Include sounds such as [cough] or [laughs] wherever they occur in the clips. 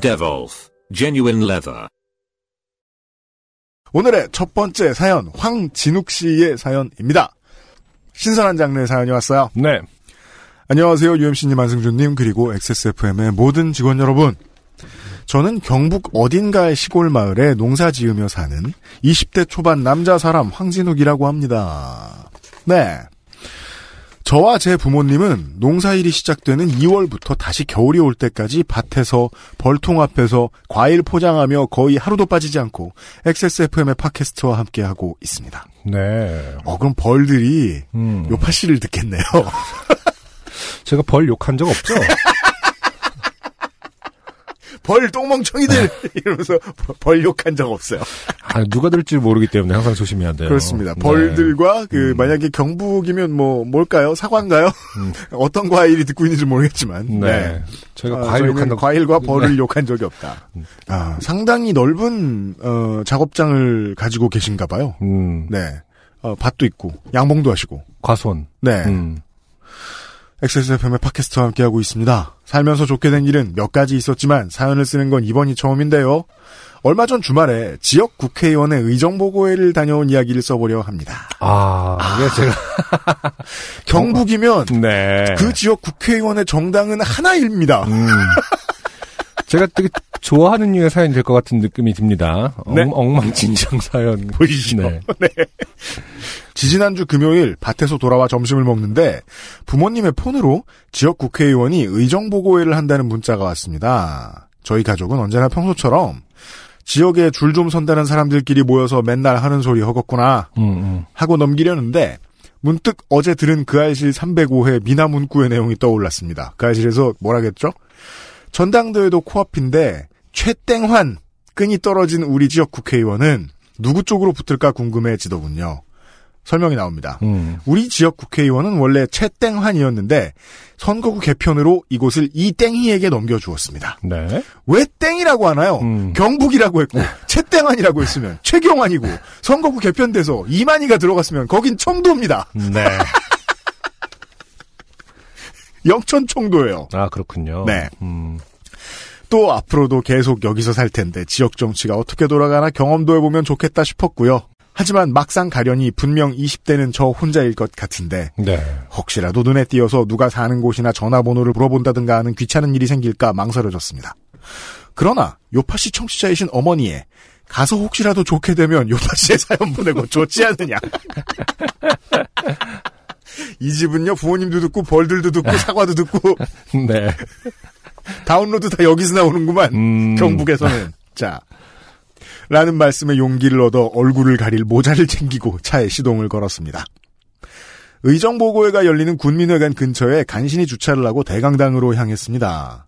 Devolf Genuine Leather. 오늘의 첫 번째 사연, 황진욱 씨의 사연입니다. 신선한 장르의 사연이 왔어요. 네. 안녕하세요, UMC님, 안승준님, 그리고 XSFM의 모든 직원 여러분. 저는 경북 어딘가의 시골 마을에 농사 지으며 사는 20대 초반 남자 사람 황진욱이라고 합니다. 네. 저와 제 부모님은 농사일이 시작되는 2월부터 다시 겨울이 올 때까지 밭에서 벌통 앞에서 과일 포장하며 거의 하루도 빠지지 않고 XSFM의 팟캐스트와 함께하고 있습니다. 네. 어, 그럼 벌들이 음. 요파 씨를 듣겠네요. [laughs] 제가 벌 욕한 적 없죠? [laughs] 벌 똥멍청이들! 이러면서 벌 욕한 적 없어요. 아, 누가 될지 모르기 때문에 항상 조심해야 돼요. 그렇습니다. 네. 벌들과 그 음. 만약에 경북이면 뭐 뭘까요? 사과인가요? 음. [laughs] 어떤 과일이 듣고 있는지 모르겠지만. 네. 저희가 아, 과일 욕한 적 과일과 벌을 네. 욕한 적이 없다. 음. 아, 상당히 넓은 어, 작업장을 가지고 계신가 봐요. 음. 네. 어, 밭도 있고 양봉도 하시고. 과손. 네. 음. XSFM의 팟캐스트와 함께하고 있습니다. 살면서 좋게 된 일은 몇 가지 있었지만 사연을 쓰는 건 이번이 처음인데요. 얼마 전 주말에 지역 국회의원의 의정보고회를 다녀온 이야기를 써보려 합니다. 아, 이게 제가 [laughs] 경북이면 네. 그 지역 국회의원의 정당은 하나입니다. 음. 제가 되게 좋아하는 류의 사연이 될 것 같은 느낌이 듭니다. 네. 엉, 엉망진창 사연. 보이시죠? [laughs] 네. 지지난주 금요일 밭에서 돌아와 점심을 먹는데 부모님의 폰으로 지역 국회의원이 의정보고회를 한다는 문자가 왔습니다. 저희 가족은 언제나 평소처럼 지역에 줄 좀 선다는 사람들끼리 모여서 맨날 하는 소리 허겁구나 음, 음. 하고 넘기려는데 문득 어제 들은 그 알실 305회 미나 문구의 내용이 떠올랐습니다. 그 알실에서 뭐라겠죠? 전당대회도 코앞인데 최땡환 끈이 떨어진 우리 지역 국회의원은 누구 쪽으로 붙을까 궁금해지더군요. 설명이 나옵니다. 음. 우리 지역 국회의원은 원래 최땡환이었는데 선거구 개편으로 이곳을 이땡희에게 넘겨주었습니다. 네. 왜 땡이라고 하나요? 음. 경북이라고 했고 최땡환이라고 했으면 [laughs] 최경환이고 선거구 개편돼서 이만희가 들어갔으면 거긴 청도입니다. 네. [laughs] 영천 청도예요. 아, 그렇군요. 네. 음. 또 앞으로도 계속 여기서 살 텐데 지역 정치가 어떻게 돌아가나 경험도 해보면 좋겠다 싶었고요. 하지만 막상 가려니 분명 20대는 저 혼자일 것 같은데 네. 혹시라도 눈에 띄어서 누가 사는 곳이나 전화번호를 물어본다든가 하는 귀찮은 일이 생길까 망설여졌습니다. 그러나 요파씨 청취자이신 어머니의 가서 혹시라도 좋게 되면 요파씨의 [laughs] 사연 보내고 좋지 않느냐. [laughs] 이 집은요 부모님도 듣고 벌들도 듣고 사과도 듣고 네. [laughs] 다운로드 다 여기서 나오는구만. 음. 경북에서는. 자. 라는 말씀에 용기를 얻어 얼굴을 가릴 모자를 챙기고 차에 시동을 걸었습니다. 의정보고회가 열리는 군민회관 근처에 간신히 주차를 하고 대강당으로 향했습니다.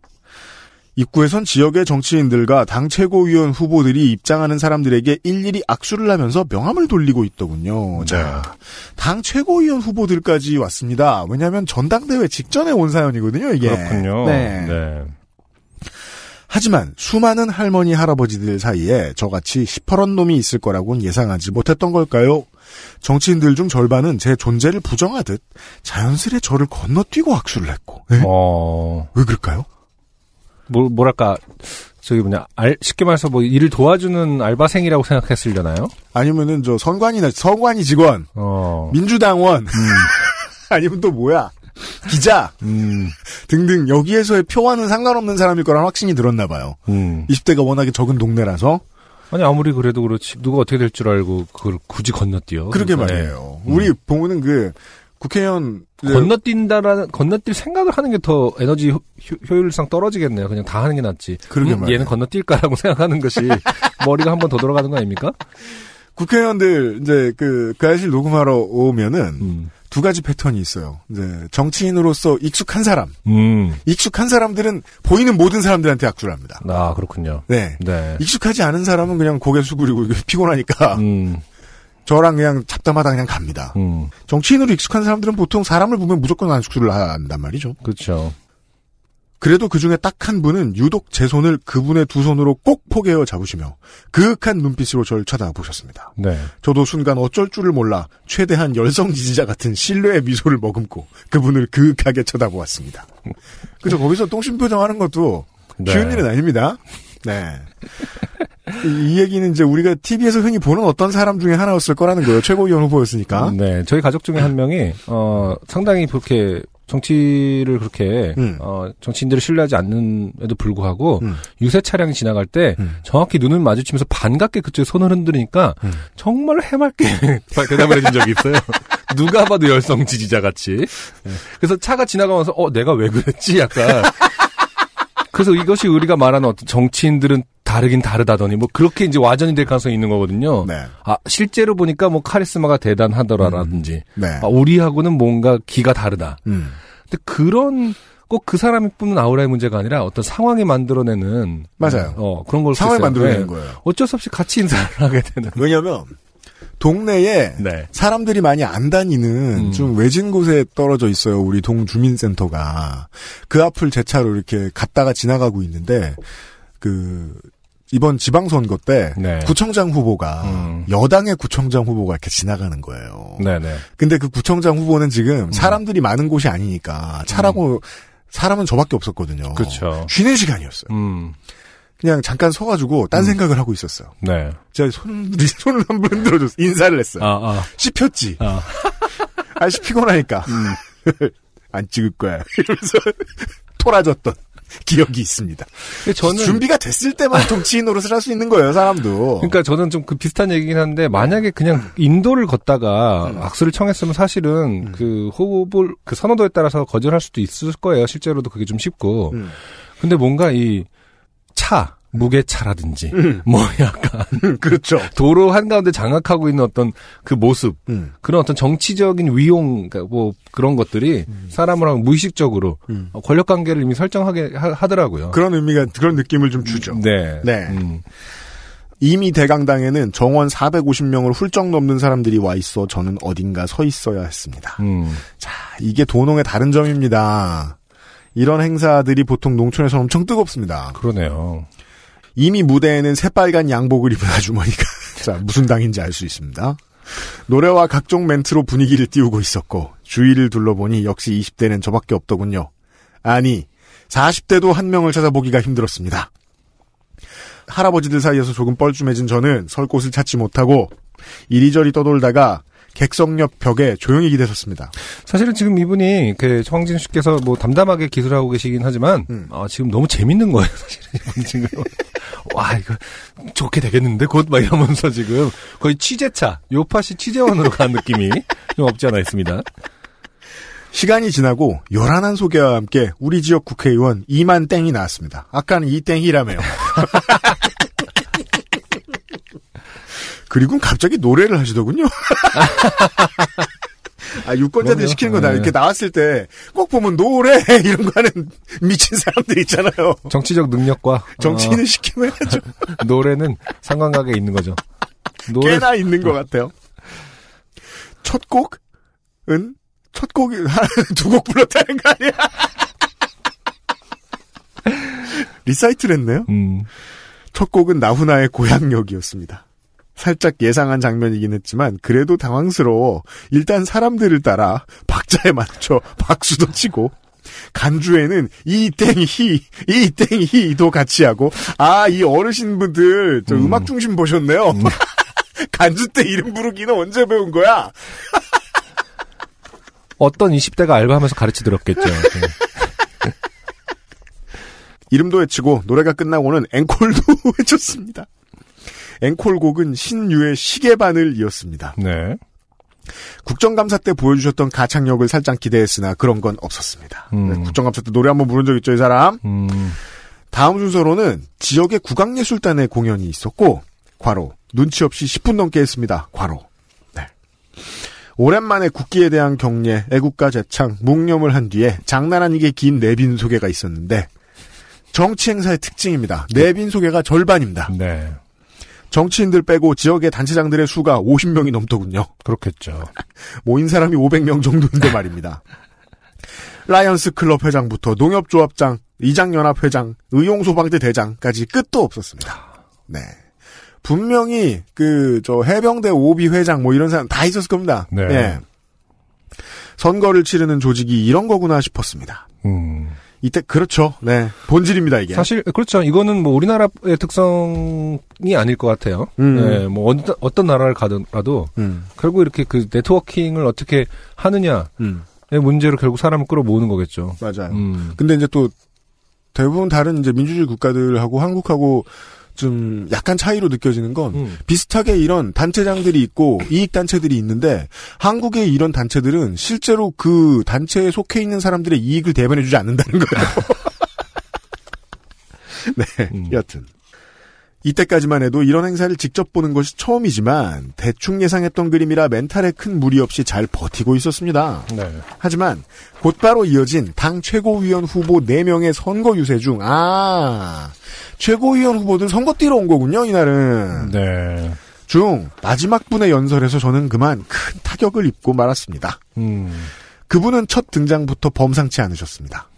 입구에선 지역의 정치인들과 당 최고위원 후보들이 입장하는 사람들에게 일일이 악수를 하면서 명함을 돌리고 있더군요. 자, 당 최고위원 후보들까지 왔습니다. 왜냐하면 전당대회 직전에 온 사연이거든요. 이게. 그렇군요. 네. 네. 하지만 수많은 할머니 할아버지들 사이에 저같이 시퍼런 놈이 있을 거라고는 예상하지 못했던 걸까요? 정치인들 중 절반은 제 존재를 부정하듯 자연스레 저를 건너뛰고 악수를 했고 에? 어, 왜 그럴까요? 뭐, 뭐랄까, 저기 뭐냐, 알, 쉽게 말해서 뭐 일을 도와주는 알바생이라고 생각했으려나요? 아니면은 저 선관이나 선관위 직원, 어, 민주당원 [laughs] 아니면 또 뭐야 기자 음, 등등 여기에서의 표와는 상관없는 사람일 거란 확신이 들었나 봐요. 음. 20대가 워낙에 적은 동네라서 아니, 아무리 그래도 그렇지, 누가 어떻게 될 줄 알고 그걸 굳이 건너뛰어. 그러게 네. 말이에요. 음. 우리 보면은 그 국회의원 이제 건너뛴다라는, 건너뛸 생각을 하는 게 더 에너지 효, 율상 떨어지겠네요. 그냥 다 하는 게 낫지. 그러게 음, 말이에요. 얘는 건너뛸까라고 [laughs] 생각하는 것이 머리가 한 번 더 돌아가는 거 아닙니까? 국회의원들 이제 그 가야실 녹음하러 오면은 음. 두 가지 패턴이 있어요. 이제 정치인으로서 익숙한 사람, 음. 익숙한 사람들은 보이는 모든 사람들한테 악수를 합니다. 아, 그렇군요. 네. 네. 익숙하지 않은 사람은 그냥 고개 숙이고 [laughs] 피곤하니까 음, 저랑 그냥 잡담하다 그냥 갑니다. 음. 정치인으로 익숙한 사람들은 보통 사람을 보면 무조건 악수를 한단 말이죠. 그렇죠. 그래도 그 중에 딱 한 분은 유독 제 손을 그분의 두 손으로 꼭 포개어 잡으시며 그윽한 눈빛으로 저를 쳐다보셨습니다. 네. 저도 순간 어쩔 줄을 몰라 최대한 열성 지지자 같은 신뢰의 미소를 머금고 그분을 그윽하게 쳐다보았습니다. 그죠? 거기서 똥심 표정하는 것도 네. 쉬운 일은 아닙니다. 네. 이, 이 얘기는 이제 우리가 TV에서 흔히 보는 어떤 사람 중에 하나였을 거라는 거예요. 최고위원 후보였으니까. 네. 저희 가족 중에 한 명이, 어, 상당히 그렇게 정치를 그렇게, 음. 어, 정치인들을 신뢰하지 않는에도 불구하고, 음. 유세 차량이 지나갈 때, 음. 정확히 눈을 마주치면서 반갑게 그쪽에 손을 흔드니까, 음. 정말 해맑게 [laughs] 대답을 해준 적이 있어요. [laughs] 누가 봐도 열성 지지자 같이. 네. 그래서 차가 지나가면서, 어, 내가 왜 그랬지? 약간. 그래서 이것이 우리가 말하는 어떤 정치인들은 다르긴 다르다더니, 뭐, 그렇게 이제 와전이 될 가능성이 있는 거거든요. 네. 아, 실제로 보니까 뭐 카리스마가 대단하더라라든지, 네. 아, 우리하고는 뭔가 기가 다르다. 음. 근데 그런, 꼭 그 사람이 뿜는 아우라의 문제가 아니라 어떤 상황이 만들어내는. 맞아요. 어, 그런 걸 있어요. 만들어내는 네. 거예요. 어쩔 수 없이 같이 인사를 하게 되는. 왜냐면 동네에 네. 사람들이 많이 안 다니는 음. 좀 외진 곳에 떨어져 있어요. 우리 동주민센터가. 그 앞을 제 차로 이렇게 갔다가 지나가고 있는데, 그, 이번 지방선거 때, 네. 구청장 후보가, 음. 여당의 구청장 후보가 이렇게 지나가는 거예요. 네네. 근데 그 구청장 후보는 음. 지금 사람들이 많은 곳이 아니니까, 차라고, 사람은 저밖에 없었거든요. 그쵸. 쉬는 시간이었어요. 음. 그냥 잠깐 서가지고, 딴 생각을 하고 있었어요. 네. 제가 손, [laughs] 손을 한번 흔들어줬어요. 인사를 했어요. 아, 아. 씹혔지. 아. 아씨 피곤하니까 [laughs] 안 찍을 거야 [laughs] 이러면서 토라졌던 [laughs] 기억이 있습니다. 근데 저는. 준비가 됐을 때만 정치인 노릇을 할 수 있는 거예요, 사람도. 그러니까 저는 좀 그 비슷한 얘기긴 한데 만약에 그냥 인도를 걷다가 음. 악수를 청했으면 사실은 그 후보 그 선호도에 따라서 거절할 수도 있을 거예요. 실제로도 그게 좀 쉽고. 음. 근데 뭔가 이 차, 무게차라든지 음. 뭐 약간 그렇죠. [laughs] 도로 한가운데 장악하고 있는 어떤 그 모습 음. 그런 어떤 정치적인 위용 그러니까 뭐 그런 것들이 사람을 하면 무의식적으로 음. 어, 권력 관계를 이미 설정하게 하, 더라고요 그런 의미가 그런 느낌을 좀 주죠. 네. 네. 음. 이미 대강당에는 정원 450명을 훌쩍 넘는 사람들이 와 있어 저는 어딘가 서 있어야 했습니다. 음. 자, 이게 도농의 다른 점입니다. 이런 행사들이 보통 농촌에서 엄청 뜨겁습니다. 그러네요. 이미 무대에는 새빨간 양복을 입은 아주머니가 [laughs] 자 무슨 당인지 알 수 있습니다. 노래와 각종 멘트로 분위기를 띄우고 있었고 주위를 둘러보니 역시 20대는 저밖에 없더군요. 아니 40대도 한 명을 찾아보기가 힘들었습니다. 할아버지들 사이에서 조금 뻘쭘해진 저는 설 곳을 찾지 못하고 이리저리 떠돌다가 객석 옆 벽에 조용히 기대섰습니다. 사실은 지금 이분이 그 황진 씨께서 뭐 담담하게 기술하고 계시긴 하지만 음. 아, 지금 너무 재밌는 거예요. 사실은 지금 [laughs] 와 이거 좋게 되겠는데 곧 막 이러면서 지금 거의 취재차 요파시 취재원으로 간 느낌이 좀 없지 않아 있습니다. 시간이 지나고 요란한 소개와 함께 우리 지역 국회의원 이만 땡이 나왔습니다. 아까는 이 땡이라며요. [laughs] 그리고 갑자기 노래를 하시더군요. [laughs] 아, 유권자들이 그럼요. 시키는 거다. 네. 이렇게 나왔을 때 꼭 보면 노래 [laughs] 이런 거 하는 미친 사람들 있잖아요. 정치적 능력과 정치인을 시키면 해야죠. 어, [laughs] 노래는 상관관계에 있는 거죠. 노래 꽤나 있는 것 같아요. 첫 곡은 첫 곡이 [laughs] 두 곡 불렀다는 거 아니야? 리사이틀을 했네요. 음, 첫 곡은 나훈아의 고향역이었습니다. 살짝 예상한 장면이긴 했지만 그래도 당황스러워 일단 사람들을 따라 박자에 맞춰 박수도 치고 간주에는 이 땡히 이 땡히도 같이 하고 아 이 어르신분들 저 음. 악 중심 보셨네요. [laughs] 간주 때 이름 부르기는 언제 배운 거야? [laughs] 어떤 20대가 알바하면서 가르치 들었겠죠. [laughs] 네. 이름도 외치고 노래가 끝나고는 앵콜도 외쳤습니다. 앵콜곡은 신유의 시계바늘 이었습니다. 네. 국정감사 때 보여주셨던 가창력을 살짝 기대했으나 그런 건 없었습니다. 음. 네, 국정감사 때 노래 한번 부른 적 있죠, 이 사람? 음, 다음 순서로는 지역의 국악예술단의 공연이 있었고, 과로, 눈치 없이 10분 넘게 했습니다. 과로. 네. 오랜만에 국기에 대한 경례, 애국가 재창, 묵념을 한 뒤에 장난 아니게 긴 내빈 소개가 있었는데 정치 행사의 특징입니다. 내빈 소개가 절반입니다. 네. 정치인들 빼고 지역의 단체장들의 수가 50명이 넘더군요. 그렇겠죠. [laughs] 모인 사람이 500명 정도인데 말입니다. 라이온스 클럽 회장부터 농협조합장, 이장연합 회장, 의용소방대 대장까지 끝도 없었습니다. 네. 분명히 그 저 해병대 OB 회장 뭐 이런 사람 다 있었을 겁니다. 네. 예. 선거를 치르는 조직이 이런 거구나 싶었습니다. 음. 이때 그렇죠. 네. 본질입니다 이게. 사실 그렇죠. 이거는 뭐 우리나라의 특성이 아닐 것 같아요. 음. 네, 뭐 어떤, 나라를 가더라도 음. 결국 이렇게 그 네트워킹을 어떻게 하느냐의 음. 문제로 결국 사람을 끌어모으는 거겠죠. 맞아요. 음. 근데 이제 또 대부분 다른 이제 민주주의 국가들하고 한국하고 좀 약간 차이로 느껴지는 건 음. 비슷하게 이런 단체장들이 있고 이익 단체들이 있는데 한국의 이런 단체들은 실제로 그 단체에 속해 있는 사람들의 이익을 대변해주지 않는다는 거예요. [laughs] [laughs] 네, 음. 여튼 이때까지만 해도 이런 행사를 직접 보는 것이 처음이지만 대충 예상했던 그림이라 멘탈에 큰 무리 없이 잘 버티고 있었습니다. 네. 하지만 곧바로 이어진 당 최고위원 후보 4명의 선거 유세 중, 아, 최고위원 후보들 선거 뛰러 온 거군요, 이날은. 네. 중, 마지막 분의 연설에서 저는 그만 큰 타격을 입고 말았습니다. 음. 그분은 첫 등장부터 범상치 않으셨습니다.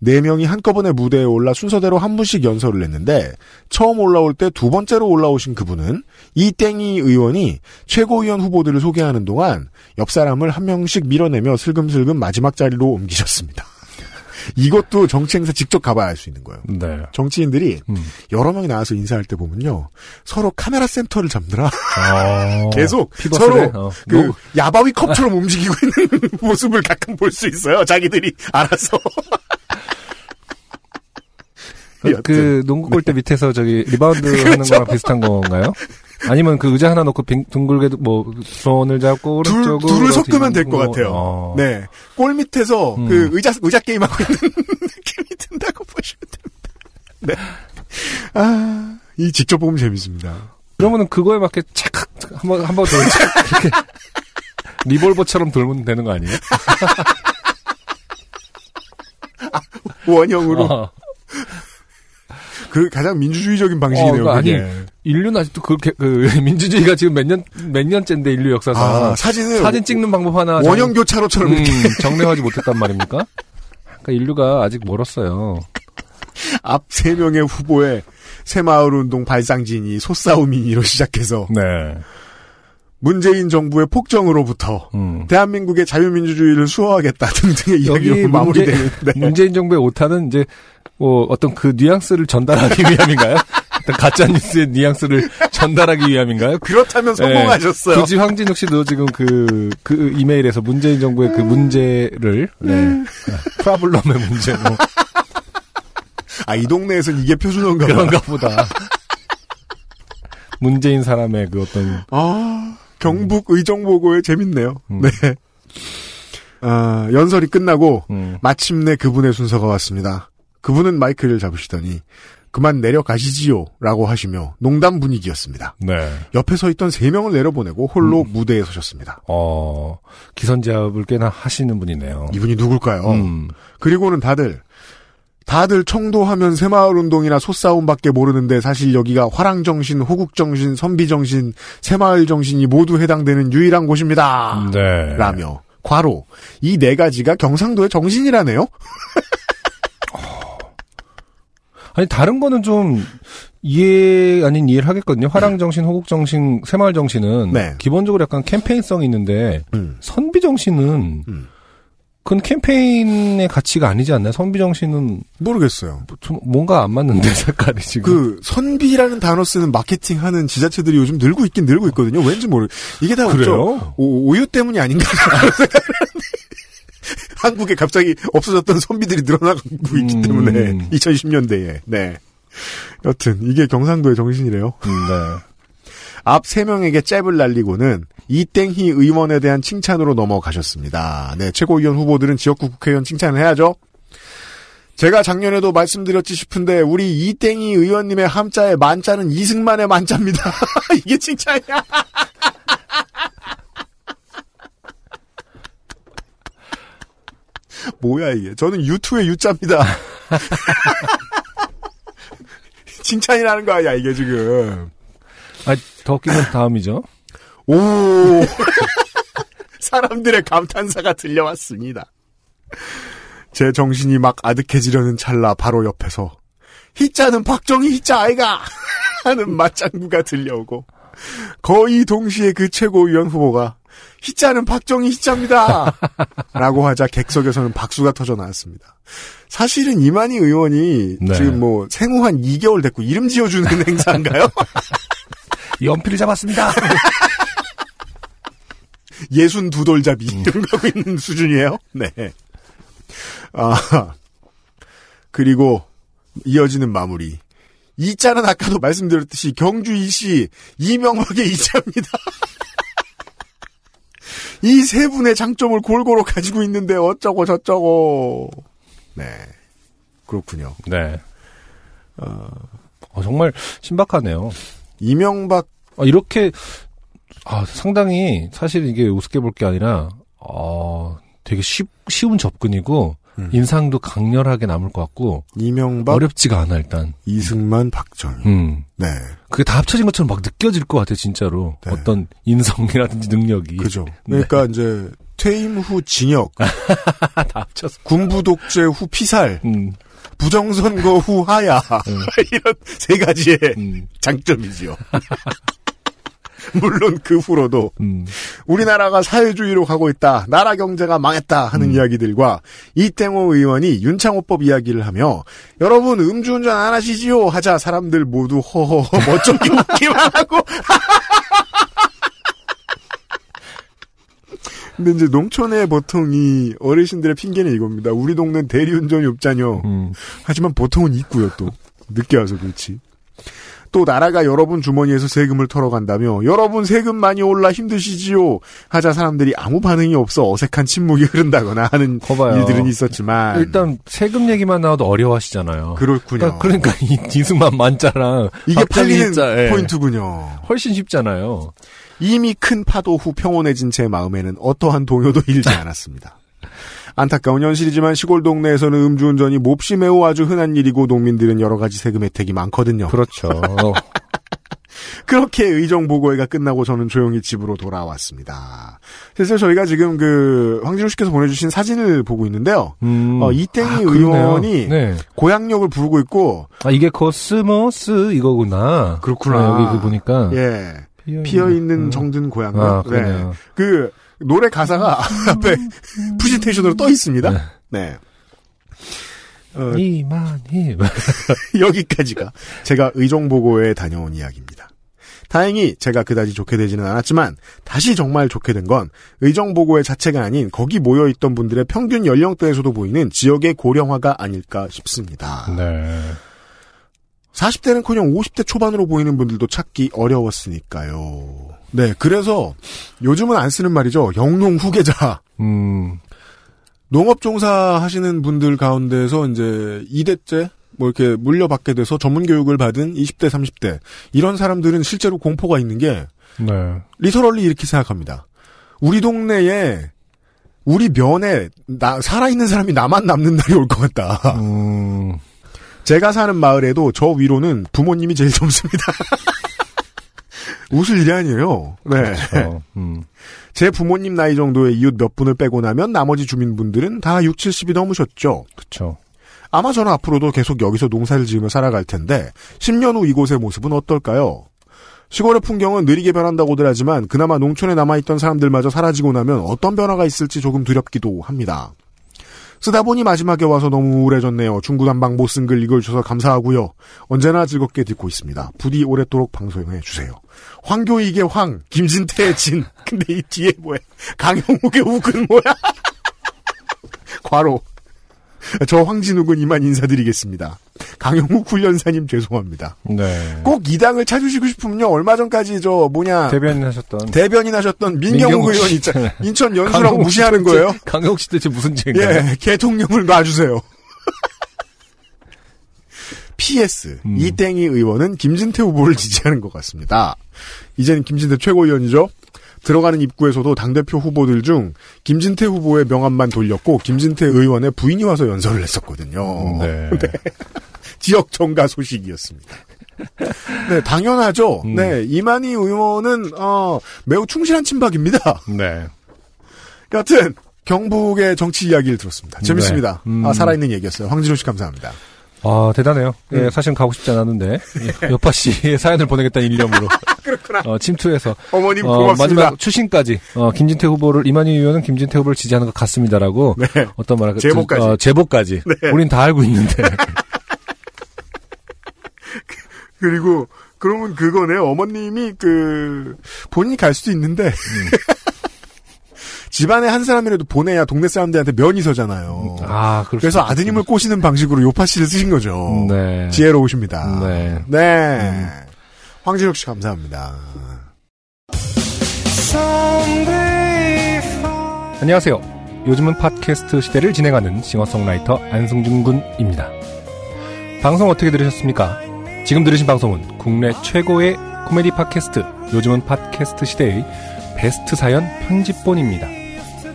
네 명이 한꺼번에 무대에 올라 순서대로 한 분씩 연설을 했는데 처음 올라올 때 두 번째로 올라오신 그분은 이땡이 의원이 최고위원 후보들을 소개하는 동안 옆 사람을 한 명씩 밀어내며 슬금슬금 마지막 자리로 옮기셨습니다. [laughs] 이것도 정치 행사 직접 가봐야 알 수 있는 거예요. 네. 정치인들이 음. 여러 명이 나와서 인사할 때 보면요. 서로 카메라 센터를 잡느라 어. [laughs] 계속 서로 해? 어. 그 뭐, 야바위 컵처럼 움직이고 있는 [laughs] 모습을 가끔 볼 수 있어요. 자기들이 알아서. 그 농구 골대 밑에서 저기 리바운드 [laughs] 하는 거랑 비슷한 건가요? 아니면 그 의자 하나 놓고 빙, 둥글게 뭐 손을 잡고 둘, 오른쪽으로 둘을 섞으면 될 것 같아요. 어. 네. 골 밑에서 음. 그 의자, 의자 게임하고 있는 [laughs] 느낌이 든다고 보시면 됩니다. 네. 아, 이 직접 보면 재밌습니다. 그러면은 그거에 맞게 착 한번 한번 더 이렇게 리볼버처럼 돌면 되는 거 아니에요? [laughs] 원형으로. 어. 그 가장 민주주의적인 방식이네요. 어, 아니, 그게. 인류는 아직도 그렇게 그 [laughs] 민주주의가 지금 몇 년 몇 년째인데 인류 역사상 아, 사진을 사진 찍는 방법 하나 원형 교차로처럼 정, 음, [laughs] 정례하지 못했단 말입니까? 그러니까 인류가 아직 멀었어요. 앞 세 명의 후보에 새마을운동 발상진이 소싸움이로 시작해서 네. 문재인 정부의 폭정으로부터 음. 대한민국의 자유민주주의를 수호하겠다 [laughs] 등등의 이야기로 문제, 마무리되는 네. 문재인 정부의 오타는 이제 뭐 어떤 그 뉘앙스를 전달하기 위함인가요? [laughs] 가짜 뉴스의 뉘앙스를 전달하기 위함인가요? 그렇다면 성공하셨어요. 네. 굳이 황진욱 씨도 지금 그, 그 이메일에서 문재인 정부의 그 문제를, 네. 프라블럼의 문제로. 아, 이 동네에선 이게 표준어인가 봐. 그런가 보다. 문재인 사람의 그 어떤, 아, 경북 의정보고에 재밌네요. 음. 네. 아, 연설이 끝나고 음. 마침내 그분의 순서가 왔습니다. 그분은 마이크를 잡으시더니 그만 내려가시지요 라고 하시며 농담 분위기였습니다. 네. 옆에 서 있던 세 명을 내려보내고 홀로 음. 무대에 서셨습니다. 어, 기선제압을 꽤나 하시는 분이네요. 이분이 누굴까요? 음. 그리고는 다들 다들 청도하면 새마을운동이나 소싸움밖에 모르는데 사실 여기가 화랑정신, 호국정신, 선비정신, 새마을정신이 모두 해당되는 유일한 곳입니다. 네. 라며 과로 이 네 가지가 경상도의 정신이라네요. [laughs] 아니, 다른 거는 좀 이해 아닌 이해를 하겠거든요. 화랑 정신, 호국 정신, 새마을 정신은 네. 기본적으로 약간 캠페인성이 있는데 음. 선비 정신은 음. 그건 캠페인의 가치가 아니지 않나요? 선비 정신은 모르겠어요. 좀 뭔가 안 맞는데 색깔이 지금. 그 선비라는 단어 쓰는 마케팅하는 지자체들이 요즘 늘고 있긴 늘고 있거든요. 왠지 모르. 이게 다 그래요? 오, 오유 때문이 아닌가? [laughs] 한국에 갑자기 없어졌던 선비들이 늘어나고 있기 음. 때문에 2010년대에 네. 여튼 이게 경상도의 정신이래요. 음, 네. 앞 세 명에게 잽을 날리고는 이땡희 의원에 대한 칭찬으로 넘어가셨습니다. 네, 최고위원 후보들은 지역구 국회의원 칭찬을 해야죠. 제가 작년에도 말씀드렸지 싶은데 우리 이땡희 의원님의 함자의 만자는 이승만의 만자입니다. [laughs] 이게 칭찬이야. [laughs] 뭐야 이게? 저는 유투의 유자입니다. [laughs] 칭찬이라는 거 아니야 이게 지금. 아, 더 웃기면 다음이죠. 오 [laughs] 사람들의 감탄사가 들려왔습니다. 제 정신이 막 아득해지려는 찰나 바로 옆에서 희자는 박정희 희자 아이가 [laughs] 하는 맞장구가 들려오고 거의 동시에 그 최고위원 후보가 희자는 박정희 희자입니다. [laughs] 라고 하자 객석에서는 박수가 터져 나왔습니다. 사실은 이만희 의원이 네. 지금 뭐 생후 한 2개월 됐고 이름 지어주는 행사인가요? 연필을 잡았습니다. 예순 두 돌잡이 이런 거 하고 있는 수준이에요. 네. 아 그리고 이어지는 마무리. 이자는 아까도 말씀드렸듯이 경주 이씨 이명박의 이자입니다. [laughs] 이 세 분의 장점을 골고루 가지고 있는데 어쩌고 저쩌고. 네. 그렇군요. 네. 어, 정말 신박하네요. 이명박 아, 이렇게 아, 상당히 사실 이게 우습게 볼 게 아니라 어, 되게 쉬, 쉬운 접근이고 음. 인상도 강렬하게 남을 것 같고 이명박 어렵지가 않아 일단. 이승만 박정희. 음. 네. 그게 다 합쳐진 것처럼 막 느껴질 것 같아 진짜로 네. 어떤 인성이라든지 능력이 그죠. 네. 그러니까 이제 퇴임 후 징역, [laughs] 다 합쳐서 군부 독재 후 피살, 음, 부정선거 후 하야 [laughs] 이런 세 가지의 음, 장점이지요. [laughs] [laughs] 물론 그 후로도 음. 우리나라가 사회주의로 가고 있다, 나라 경제가 망했다 하는 이야기들과 이땡호 의원이 윤창호법 이야기를 하며 여러분 음주운전 안 하시지요 하자 사람들 모두 허허허 [laughs] 멋쩍게 웃기만 하고 [laughs] 근데 이제 농촌에 보통 이 어르신들의 핑계는 이겁니다. 우리 동네는 대리운전이 없자뇨. 음. 하지만 보통은 있고요, 또. 늦게 와서 그렇지. 또 나라가 여러분 주머니에서 세금을 털어간다며 여러분 세금 많이 올라 힘드시지요 하자 사람들이 아무 반응이 없어 어색한 침묵이 흐른다거나 하는 거봐요. 일들은 있었지만 일단 세금 얘기만 나와도 어려워하시잖아요. 그렇군요. 그러니까, 그러니까 이 이승만 만자랑 이게 팔리는 진짜, 예. 포인트군요. 훨씬 쉽잖아요. 이미 큰 파도 후 평온해진 제 마음에는 어떠한 동요도 [laughs] 일지 않았습니다. 안타까운 현실이지만 시골 동네에서는 음주운전이 몹시 매우 아주 흔한 일이고 농민들은 여러 가지 세금 혜택이 많거든요. 그렇죠. [laughs] 그렇게 의정 보고회가 끝나고 저는 조용히 집으로 돌아왔습니다. 그래서 저희가 지금 그 황진우 씨께서 보내주신 사진을 보고 있는데요. 음. 어, 이땡이 아. 의원이 네. 고향역을 부르고 있고 아 이게 코스모스 이거구나. 그렇구나. 네, 여기 그 보니까 예 피어 있는 정든 고향역. 아, 네. 그 노래 가사가 [laughs] 앞에 프레젠테이션으로 떠 있습니다. 네. 네. 어, 이만희. [laughs] 여기까지가 제가 의정 보고에 다녀온 이야기입니다. 다행히 제가 그다지 좋게 되지는 않았지만 다시 정말 좋게 된 건 의정 보고회 자체가 아닌 거기 모여 있던 분들의 평균 연령대에서도 보이는 지역의 고령화가 아닐까 싶습니다. 네. 40대는커녕 50대 초반으로 보이는 분들도 찾기 어려웠으니까요. 네, 그래서 요즘은 안 쓰는 말이죠. 영농 후계자. 음. 농업 종사 하시는 분들 가운데서 이제 2대째 뭐 이렇게 물려받게 돼서 전문 교육을 받은 20대, 30대 이런 사람들은 실제로 공포가 있는 게 네. 리터럴리 이렇게 생각합니다. 우리 동네에 우리 면에 나, 살아있는 사람이 나만 남는 날이 올 것 같다. 음. 제가 사는 마을에도 저 위로는 부모님이 제일 젊습니다. [laughs] 웃을 일이 아니에요. 네. 그렇죠. [laughs] 음. 제 부모님 나이 정도의 이웃 몇 분을 빼고 나면 나머지 주민분들은 다 6, 70이 넘으셨죠. 그렇죠. 아마 저는 앞으로도 계속 여기서 농사를 지으며 살아갈 텐데 10년 후 이곳의 모습은 어떨까요? 시골의 풍경은 느리게 변한다고들 하지만 그나마 농촌에 남아있던 사람들마저 사라지고 나면 어떤 변화가 있을지 조금 두렵기도 합니다. 쓰다 보니 마지막에 와서 너무 우울해졌네요. 중구난방 못 쓴 글 읽어주셔서 감사하고요. 언제나 즐겁게 듣고 있습니다. 부디 오랫도록 방송해 주세요. 황교익의 황, 김진태의 진. [laughs] 근데 이 뒤에 뭐야? 강영욱의 욱은 뭐야? [laughs] 과로. 저 황진욱은 이만 인사드리겠습니다. 강영욱 훈련사님 죄송합니다. 네. 꼭 이 당을 찾으시고 싶으면요. 얼마 전까지 저 뭐냐 대변인 하셨던 대변인 하셨던 민경욱 의원 씨. 있잖아요. [laughs] 인천 연수라고 무시하는 거예요. 강경욱 씨 대체 무슨 죄인가요? 예, 개통령을 놔주세요. PS 음. 이땡이 의원은 김진태 후보를 지지하는 것 같습니다. 이제는 김진태 최고위원이죠. 들어가는 입구에서도 당대표 후보들 중 김진태 후보의 명함만 돌렸고 김진태 의원의 부인이 와서 연설을 했었거든요. [laughs] 네. 지역 정가 소식이었습니다. 네, 당연하죠. 음. 네, 이만희 의원은 어, 매우 충실한 친박입니다. 네. 여튼 경북의 정치 이야기를 들었습니다. 재밌습니다. 네. 음. 아, 살아있는 얘기였어요. 황진호 씨 감사합니다. 아, 대단해요. 예, 음. 사실은 가고 싶지 않았는데, 예, 여파 씨의 [laughs] 사연을 보내겠다는 일념으로. [laughs] 그렇구나. 어, 침투해서. 어머님 어, 고맙습니다. 마지막 추신까지, 어, 김진태 후보를, 이만희 의원은 김진태 후보를 지지하는 것 같습니다라고. 네. 어떤 말, 제보까지. 어, 제보까지. 네. 우린 다 알고 있는데. [laughs] 그리고 그러면 그거네요. 어머님이 그 본인이 갈 수도 있는데 음. 집안에 한 사람이라도 보내야 동네 사람들한테 면이 서잖아요. 아, 그럴 그래서 아드님을 꼬시는 방식으로 요파 씨를 쓰신 거죠. 네. 지혜로우십니다. 네. 네. 황진욱 씨 감사합니다. 안녕하세요. 요즘은 팟캐스트 시대를 진행하는 싱어송라이터 안승준 군입니다. 방송 어떻게 들으셨습니까? 지금 들으신 방송은 국내 최고의 코미디 팟캐스트 요즘은 팟캐스트 시대의 베스트 사연 편집본입니다.